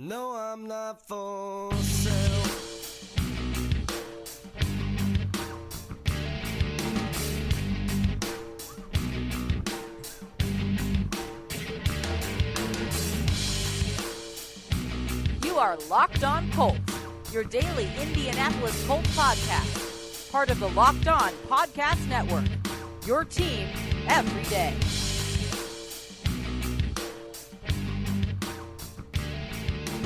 No, I'm not for sale. You are Locked On Colts, your daily Indianapolis Colts podcast, part of the Locked On Podcast Network. Your team every day.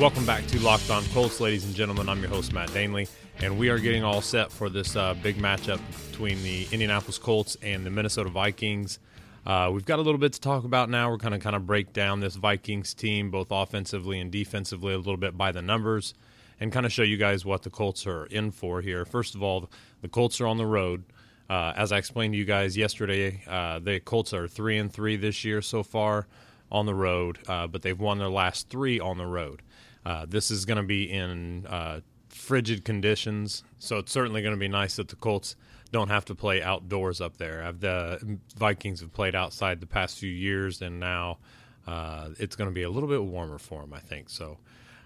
Welcome back to Locked On Colts, ladies and gentlemen. I'm your host, Matt Danley, and we are getting all set for this uh, big matchup between the Indianapolis Colts and the Minnesota Vikings. Uh, we've got a little bit to talk about now. We're going to kind of break down this Vikings team, both offensively and defensively, a little bit by the numbers, and kind of show you guys what the Colts are in for here. First of all, the Colts are on the road. Uh, as I explained to you guys yesterday, uh, the Colts are three and three this year so far on the road, uh, but they've won their last three on the road. Uh, this is going to be in uh, frigid conditions, so it's certainly going to be nice that the Colts don't have to play outdoors up there. Uh, The Vikings have played outside the past few years, and now uh, it's going to be a little bit warmer for them, I think. So.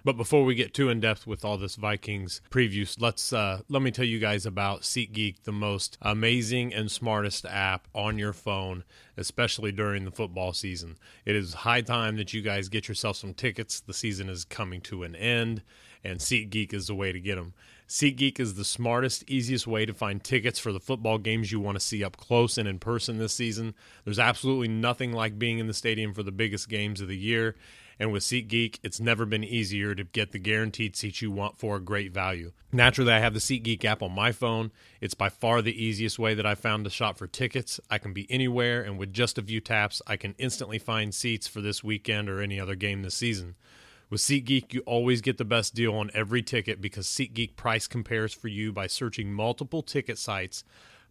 But before we get too in depth with all this Vikings previews, let's uh, let me tell you guys about SeatGeek, the most amazing and smartest app on your phone, especially during the football season. It is high time that you guys get yourself some tickets. The season is coming to an end, and SeatGeek is the way to get them. SeatGeek is the smartest, easiest way to find tickets for the football games you want to see up close and in person this season. There's absolutely nothing like being in the stadium for the biggest games of the year. And with SeatGeek, it's never been easier to get the guaranteed seats you want for a great value. Naturally, I have the SeatGeek app on my phone. It's by far the easiest way that I found to shop for tickets. I can be anywhere, and with just a few taps, I can instantly find seats for this weekend or any other game this season. With SeatGeek, you always get the best deal on every ticket because SeatGeek price compares for you by searching multiple ticket sites.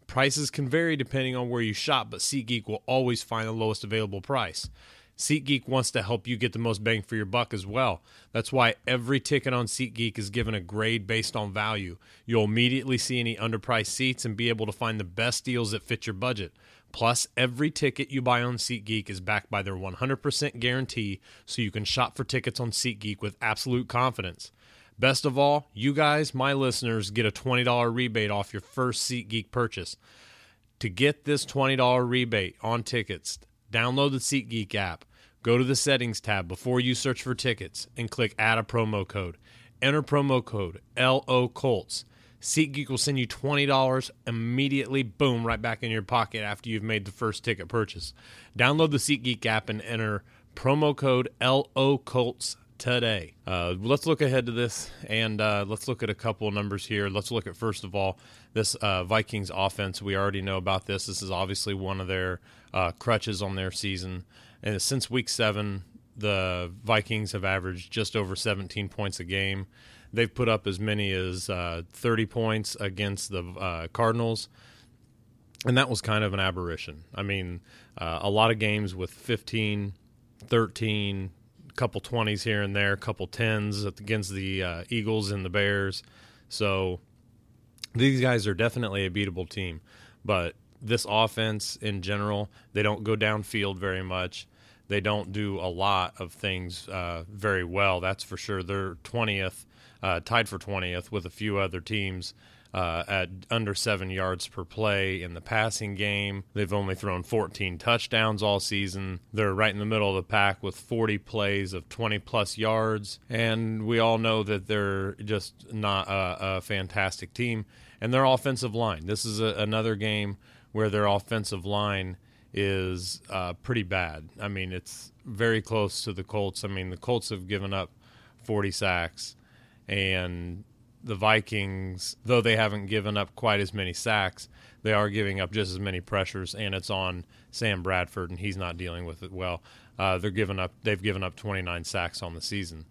Prices can vary depending on where you shop, but SeatGeek will always find the lowest available price. SeatGeek wants to help you get the most bang for your buck as well. That's why every ticket on SeatGeek is given a grade based on value. You'll immediately see any underpriced seats and be able to find the best deals that fit your budget. Plus, every ticket you buy on SeatGeek is backed by their 100% guarantee, so you can shop for tickets on SeatGeek with absolute confidence. Best of all, you guys, my listeners, get a $20 rebate off your first SeatGeek purchase. To get this $20 rebate on tickets, download the SeatGeek app, go to the settings tab before you search for tickets, and click add a promo code. Enter promo code LO Colts. SeatGeek will send you $20 immediately, boom, right back in your pocket after you've made the first ticket purchase. Download the SeatGeek app and enter promo code LO Colts today. Uh, let's look ahead to this and uh, let's look at a couple numbers here. Let's look at, first of all, this uh, Vikings offense. We already know about this. This is obviously one of their uh, crutches on their season. And since week seven, the Vikings have averaged just over 17 points a game. They've put up as many as uh, 30 points against the uh, Cardinals. And that was kind of an aberration. I mean, uh, a lot of games with 15, 13, couple 20s here and there, couple 10s against the uh, Eagles and the Bears. So these guys are definitely a beatable team. But this offense in general, they don't go downfield very much. They don't do a lot of things uh, very well. That's for sure. They're 20th, uh, tied for 20th with a few other teams uh, at under seven yards per play in the passing game. They've only thrown 14 touchdowns all season. They're right in the middle of the pack with 40 plays of 20 plus yards. And we all know that they're just not a, a fantastic team. And their offensive line. This is a, another game where their offensive line is uh, pretty bad. I mean, it's very close to the Colts. I mean, the Colts have given up 40 sacks, and the Vikings, though they haven't given up quite as many sacks, they are giving up just as many pressures, and it's on Sam Bradford, and he's not dealing with it well. Uh, they're giving up. They've given up 29 sacks on the season.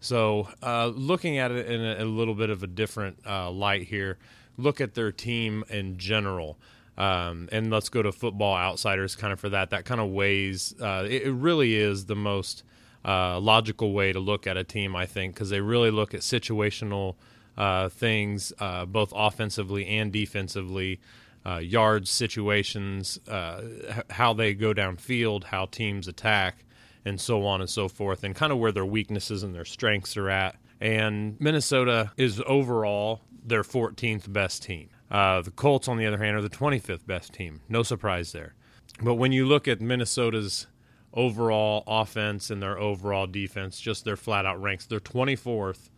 So, uh, looking at it in a, a, little bit of a different uh, light here, look at their team in general. Um, and let's go to Football Outsiders kind of for that. That kind of weighs, uh, it, it, really is the most uh, logical way to look at a team, I think, because they really look at situational things, uh, both offensively and defensively. Uh, yards, situations, uh, how they go downfield, how teams attack, and so on and so forth, and kind of where their weaknesses and their strengths are at. And Minnesota is overall their 14th best team. Uh, the Colts, on the other hand, are the 25th best team. No surprise there. But when you look at Minnesota's overall offense and their overall defense, just their flat out ranks, they're 24th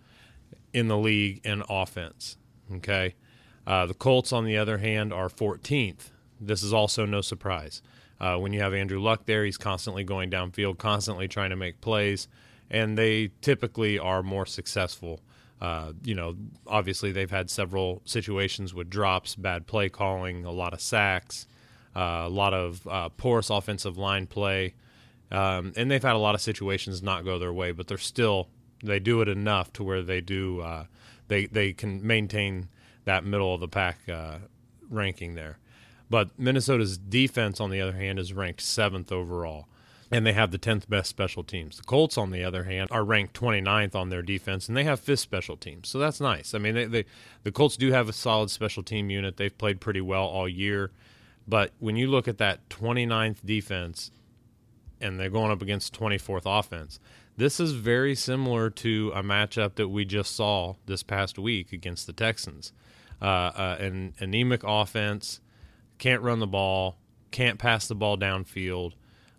in the league in offense. Okay. Uh, the Colts, on the other hand, are 14th. This is also no surprise. Uh, when you have Andrew Luck there, he's constantly going downfield, constantly trying to make plays, and they typically are more successful. Uh, you know, obviously they've had several situations with drops, bad play calling, a lot of sacks, uh, a lot of uh, porous offensive line play, um, and they've had a lot of situations not go their way. But they're still they do it enough to where they do uh, they they can maintain that middle of the pack uh, ranking there. But Minnesota's defense, on the other hand, is ranked seventh overall, and they have the 10th best special teams. The Colts, on the other hand, are ranked 29th on their defense, and they have fifth special teams. So that's nice. I mean, they, they, the Colts do have a solid special team unit. They've played pretty well all year. But when you look at that 29th defense and they're going up against 24th offense, this is very similar to a matchup that we just saw this past week against the Texans. Uh, uh, an anemic offense, can't run the ball, can't pass the ball downfield.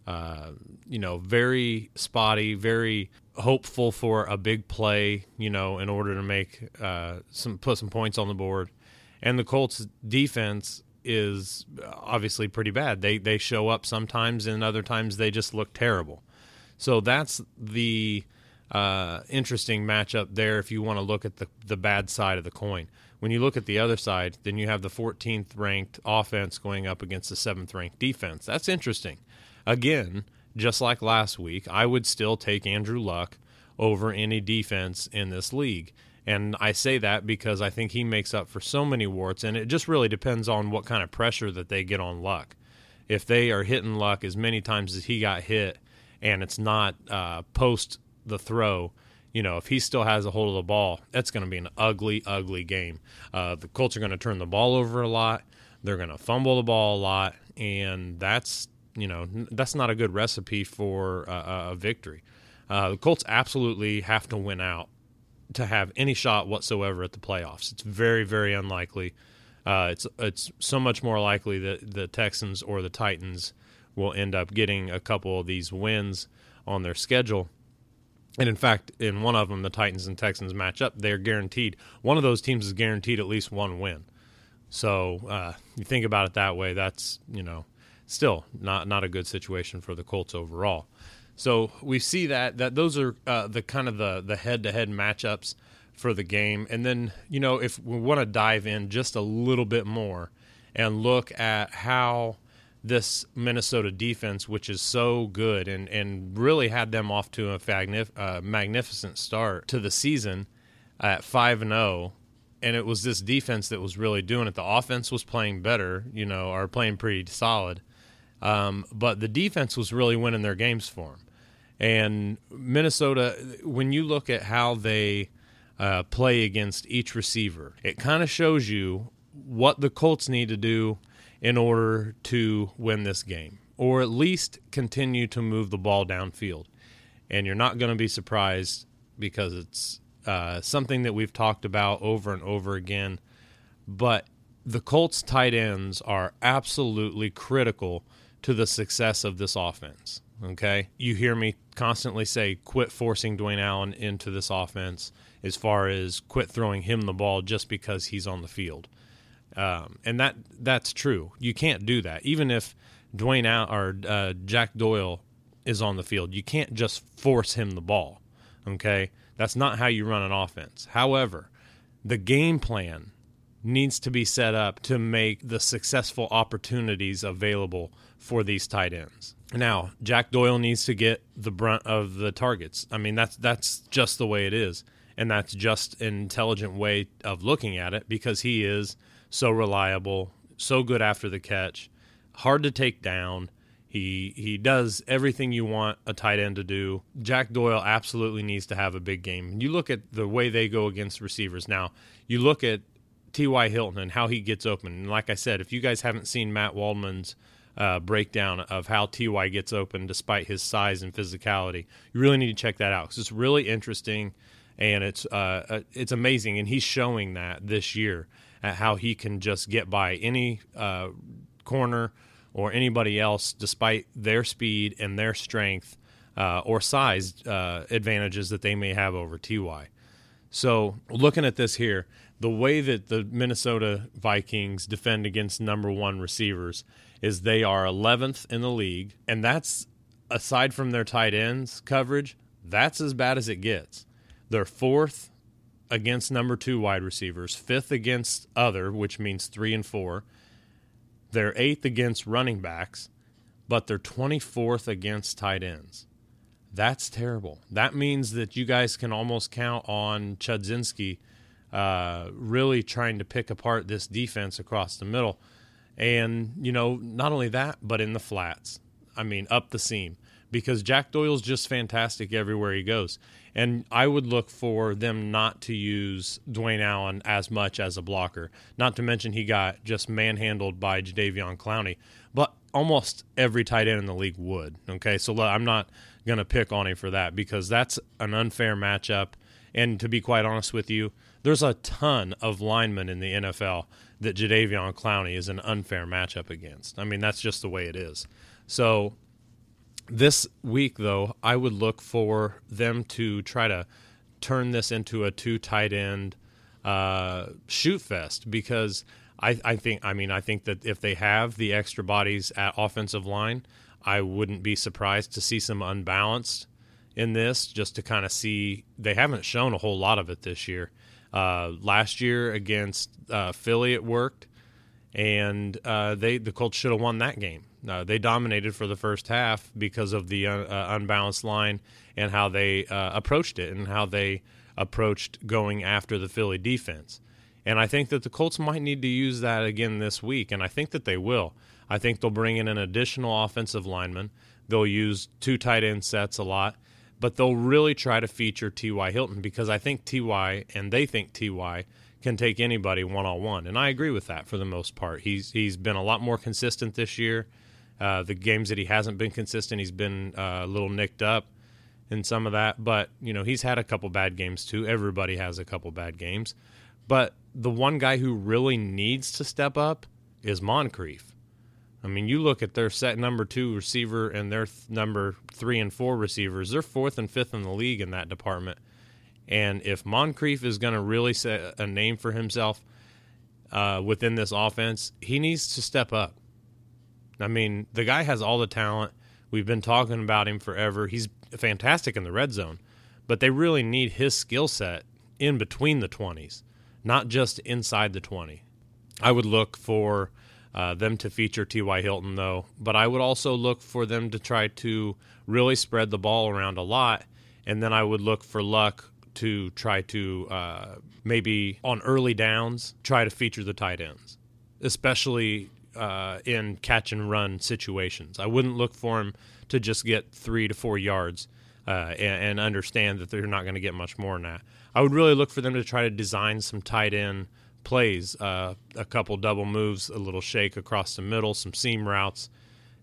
Uh, you know, very spotty, very hopeful for a big play. You know, in order to make uh, some put some points on the board. And the Colts defense is obviously pretty bad. They they show up sometimes, and other times they just look terrible. So that's the uh, interesting matchup there. If you want to look at the the bad side of the coin, when you look at the other side, then you have the 14th ranked offense going up against the 7th ranked defense. That's interesting. Again, just like last week, I would still take Andrew Luck over any defense in this league. And I say that because I think he makes up for so many warts, and it just really depends on what kind of pressure that they get on Luck. If they are hitting Luck as many times as he got hit, and it's not uh, post the throw, you know, if he still has a hold of the ball, that's going to be an ugly, ugly game. Uh, the Colts are going to turn the ball over a lot. They're going to fumble the ball a lot, and that's you know that's not a good recipe for uh, a victory. Uh, the Colts absolutely have to win out to have any shot whatsoever at the playoffs. It's very, very unlikely. Uh, it's it's so much more likely that the Texans or the Titans will end up getting a couple of these wins on their schedule. And in fact, in one of them, the Titans and Texans match up. They're guaranteed. One of those teams is guaranteed at least one win. So uh, you think about it that way. That's you know still not not a good situation for the Colts overall. So we see that that those are uh, the kind of the the head to head matchups for the game. And then you know if we want to dive in just a little bit more and look at how this Minnesota defense, which is so good and, and really had them off to a magnif- uh, magnificent start to the season at 5 and 0. And it was this defense that was really doing it. The offense was playing better, you know, or playing pretty solid. Um, but the defense was really winning their games for them. And Minnesota, when you look at how they uh, play against each receiver, it kind of shows you what the Colts need to do in order to win this game, or at least continue to move the ball downfield. And you're not going to be surprised because it's uh, something that we've talked about over and over again. But the Colts tight ends are absolutely critical to the success of this offense. Okay. You hear me constantly say, quit forcing Dwayne Allen into this offense as far as quit throwing him the ball just because he's on the field. Um, and that that's true. You can't do that. Even if Dwayne or uh, Jack Doyle is on the field, you can't just force him the ball. Okay, that's not how you run an offense. However, the game plan needs to be set up to make the successful opportunities available for these tight ends. Now, Jack Doyle needs to get the brunt of the targets. I mean, that's that's just the way it is, and that's just an intelligent way of looking at it because he is so reliable, so good after the catch, hard to take down. He he does everything you want a tight end to do. Jack Doyle absolutely needs to have a big game. You look at the way they go against receivers. Now, you look at T.Y. Hilton and how he gets open. And like I said, if you guys haven't seen Matt Waldman's uh, breakdown of how Ty gets open despite his size and physicality. You really need to check that out because it's really interesting and it's uh, uh, it's amazing. And he's showing that this year at how he can just get by any uh, corner or anybody else despite their speed and their strength uh, or size uh, advantages that they may have over Ty. So looking at this here, the way that the Minnesota Vikings defend against number one receivers is they are 11th in the league, and that's aside from their tight ends coverage, that's as bad as it gets. They're fourth against number two wide receivers, fifth against other, which means three and four. They're eighth against running backs, but they're 24th against tight ends. That's terrible. That means that you guys can almost count on Chudzinski uh, really trying to pick apart this defense across the middle. And, you know, not only that, but in the flats. I mean, up the seam. Because Jack Doyle's just fantastic everywhere he goes. And I would look for them not to use Dwayne Allen as much as a blocker. Not to mention he got just manhandled by Jadeveon Clowney. But almost every tight end in the league would. Okay, so I'm not going to pick on him for that because that's an unfair matchup. And to be quite honest with you, there's a ton of linemen in the NFL that Jadeveon Clowney is an unfair matchup against. I mean, that's just the way it is. So this week, though, I would look for them to try to turn this into a two tight end uh, shoot fest because I, I think I mean I think that if they have the extra bodies at offensive line, I wouldn't be surprised to see some unbalanced in this just to kind of see they haven't shown a whole lot of it this year. Uh, last year against uh, Philly, it worked, and uh, they the Colts should have won that game. Uh, they dominated for the first half because of the uh, uh, unbalanced line and how they approached it and how they approached going after the Philly defense. And I think that the Colts might need to use that again this week, and I think that they will. I think they'll bring in an additional offensive lineman. They'll use two tight end sets a lot but they'll really try to feature T.Y. Hilton because I think T.Y. and they think T.Y. can take anybody one on one, and I agree with that for the most part. He's he's been a lot more consistent this year. Uh, the games that he hasn't been consistent, he's been uh, a little nicked up in some of that. But you know, he's had a couple bad games too. Everybody has a couple bad games, but the one guy who really needs to step up is Moncrief. I mean, you look at their set number two receiver and their th- number three and four receivers, they're fourth and fifth in the league in that department. And if Moncrief is going to really set a name for himself uh, within this offense, he needs to step up. I mean, the guy has all the talent. We've been talking about him forever. He's fantastic in the red zone, but they really need his skill set in between the 20s, not just inside the 20. I would look for uh, them to feature T.Y. Hilton, though. But I would also look for them to try to really spread the ball around a lot. And then I would look for Luck to try to uh, maybe on early downs try to feature the tight ends, especially uh, in catch and run situations. I wouldn't look for him to just get three to four yards uh, and, and, understand that they're not going to get much more than that. I would really look for them to try to design some tight end plays, uh, a couple double moves, a little shake across the middle, some seam routes,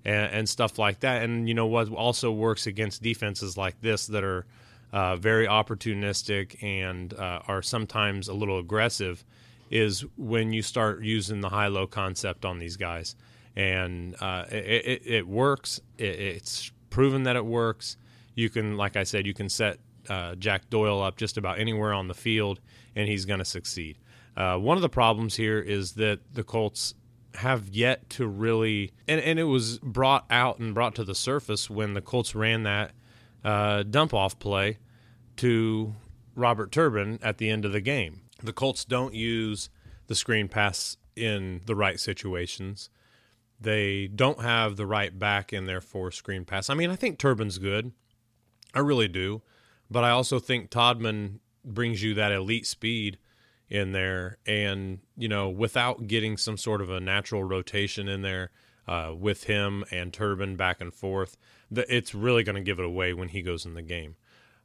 and, and, stuff like that. And you know what also works against defenses like this that are uh, very opportunistic and uh, are sometimes a little aggressive is when you start using the high-low concept on these guys, and uh, it, it, it, works. It, it's proven that it works. You can, like I said, you can set uh, Jack Doyle up just about anywhere on the field, and he's going to succeed. Uh, one of the problems here is that the Colts have yet to really, and, and it was brought out and brought to the surface when the Colts ran that uh, dump off play to Robert Turbin at the end of the game. The Colts don't use the screen pass in the right situations. They don't have the right back in there for screen pass. I mean, I think Turbin's good. I really do. But I also think Todman brings you that elite speed in there. And, you know, without getting some sort of a natural rotation in there uh, with him and Turbin back and forth, it's really going to give it away when he goes in the game.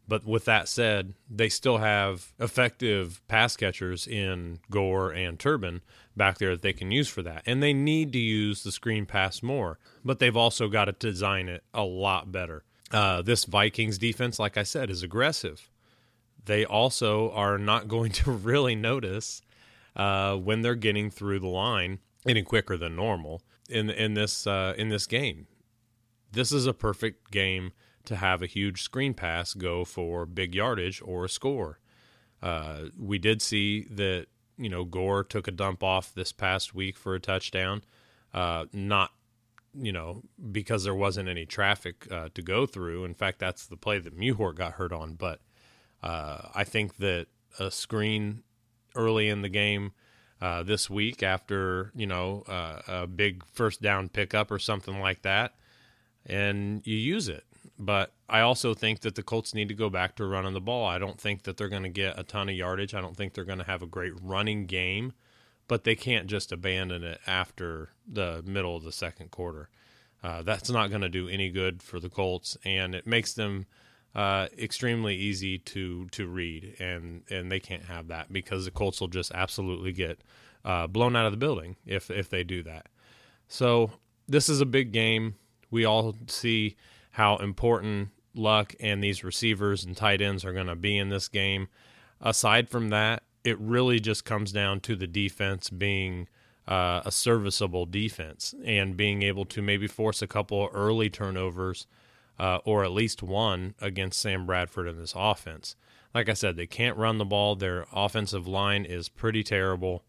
But with that said, they still have effective pass catchers in Gore and Turbin back there that they can use for that. And they need to use the screen pass more, but they've also got to design it a lot better. Uh, this Vikings defense, like I said, is aggressive. They also are not going to really notice uh, when they're getting through the line any quicker than normal in in this uh, in this game. This is a perfect game to have a huge screen pass go for big yardage or a score. Uh, we did see that you know Gore took a dump off this past week for a touchdown, uh, not you know because there wasn't any traffic uh, to go through. In fact, that's the play that Mewhort got hurt on. But uh, I think that a screen early in the game. Uh, this week, after you know uh, a big first down pickup or something like that, and you use it but I also think that the Colts need to go back to running the ball. I don't think that they're going to get a ton of yardage. I don't think they're going to have a great running game, but they can't just abandon it after the middle of the second quarter. Uh, that's not going to do any good for the Colts, and it makes them uh, extremely easy to to read, and and they can't have that because the Colts will just absolutely get uh, blown out of the building if if they do that. So this is a big game. We all see how important Luck and these receivers and tight ends are going to be in this game. Aside from that, it really just comes down to the defense being uh, a serviceable defense and being able to maybe force a couple early turnovers uh, or at least one against Sam Bradford in this offense. Like I said, they can't run the ball. Their offensive line is pretty terrible.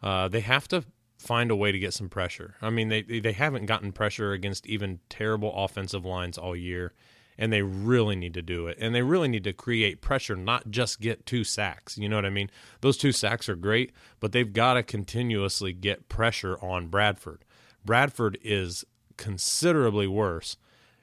Uh, they have to find a way to get some pressure. I mean, they they haven't gotten pressure against even terrible offensive lines all year, and they really need to do it. And they really need to create pressure, not just get two sacks. You know what I mean? Those two sacks are great, but they've got to continuously get pressure on Bradford. Bradford is considerably worse.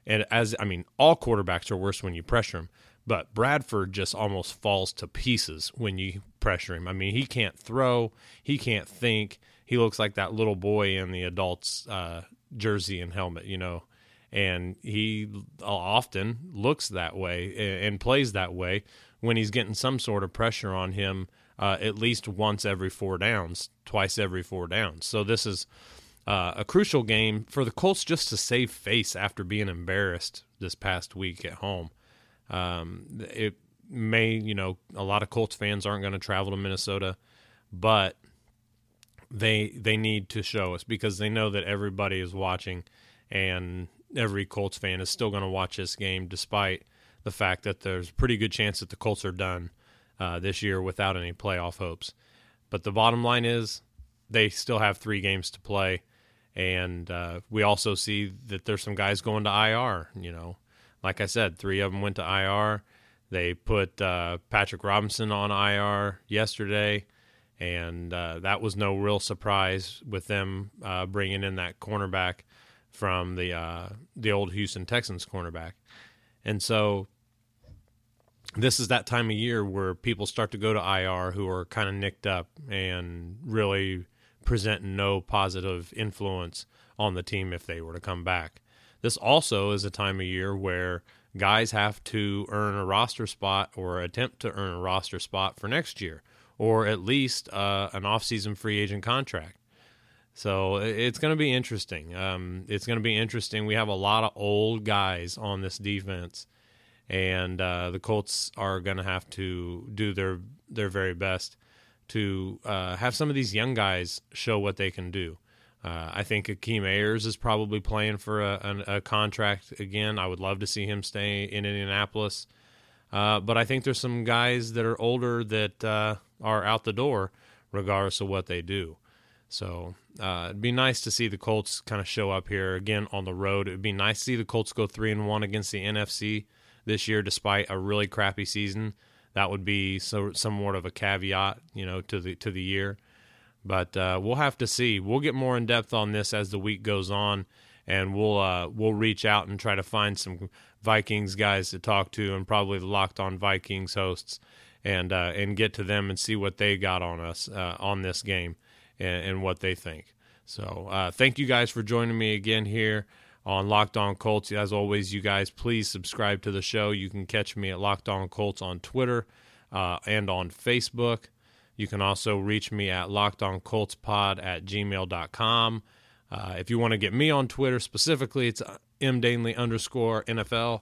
And as I mean, all quarterbacks are worse when you pressure them, but Bradford just almost falls to pieces when you pressure him. I mean, he can't throw, he can't think he looks like that little boy in the adult's uh, jersey and helmet, you know. And he often looks that way and plays that way when he's getting some sort of pressure on him uh, at least once every four downs, twice every four downs. So this is uh, a crucial game for the Colts just to save face after being embarrassed this past week at home. Um, it may, you know, a lot of Colts fans aren't going to travel to Minnesota, but they they need to show us because they know that everybody is watching and every Colts fan is still going to watch this game despite the fact that there's a pretty good chance that the Colts are done uh, this year without any playoff hopes. But the bottom line is they still have three games to play, and uh, we also see that there's some guys going to IR. You know, like I said, three of them went to IR. They put uh, Patrick Robinson on IR yesterday and uh, that was no real surprise with them uh, bringing in that cornerback from the uh, the old Houston Texans cornerback, and so this is that time of year where people start to go to IR who are kind of nicked up and really present no positive influence on the team if they were to come back. This also is a time of year where guys have to earn a roster spot or attempt to earn a roster spot for next year or at least uh, an offseason free agent contract. So it's going to be interesting. Um, it's going to be interesting. We have a lot of old guys on this defense, and uh, the Colts are going to have to do their their very best to uh, have some of these young guys show what they can do. Uh, I think Akeem Ayers is probably playing for a, a, a, contract again. I would love to see him stay in Indianapolis. Uh, but I think there's some guys that are older that uh, are out the door, regardless of what they do. So uh, it'd be nice to see the Colts kind of show up here again on the road. It'd be nice to see the Colts go three and one against the NFC this year, despite a really crappy season. That would be so somewhat of a caveat, you know, to the to the year. But uh, we'll have to see. We'll get more in depth on this as the week goes on, and we'll uh, we'll reach out and try to find some Vikings guys to talk to, and probably the Locked On Vikings hosts, and uh, and get to them and see what they got on us uh, on this game and, and, what they think. So uh, thank you guys for joining me again here on Locked On Colts. As always, you guys please subscribe to the show. You can catch me at Locked On Colts on Twitter uh, and on Facebook. You can also reach me at lockedoncoltspod at gmail.com. Uh, if you want to get me on Twitter specifically, it's mdanley underscore NFL.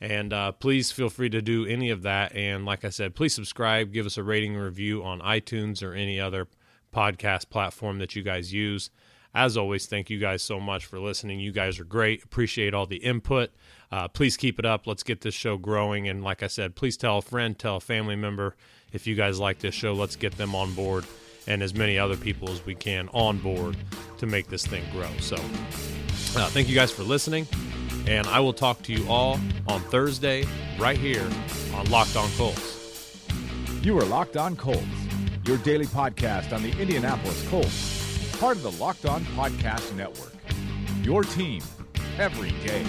And uh, please feel free to do any of that. And like I said, please subscribe, give us a rating and review on iTunes or any other podcast platform that you guys use. As always, thank you guys so much for listening. You guys are great. Appreciate all the input. Uh, please keep it up. Let's get this show growing. And like I said, please tell a friend, tell a family member if you guys like this show. Let's get them on board and as many other people as we can on board to make this thing grow. So, uh, thank you guys for listening. And I will talk to you all on Thursday right here on Locked On Colts. You are Locked On Colts, your daily podcast on the Indianapolis Colts part of the Locked On Podcast Network. Your team every day.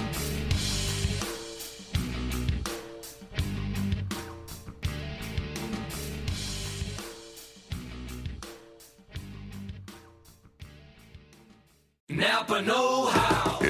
Napa Know How.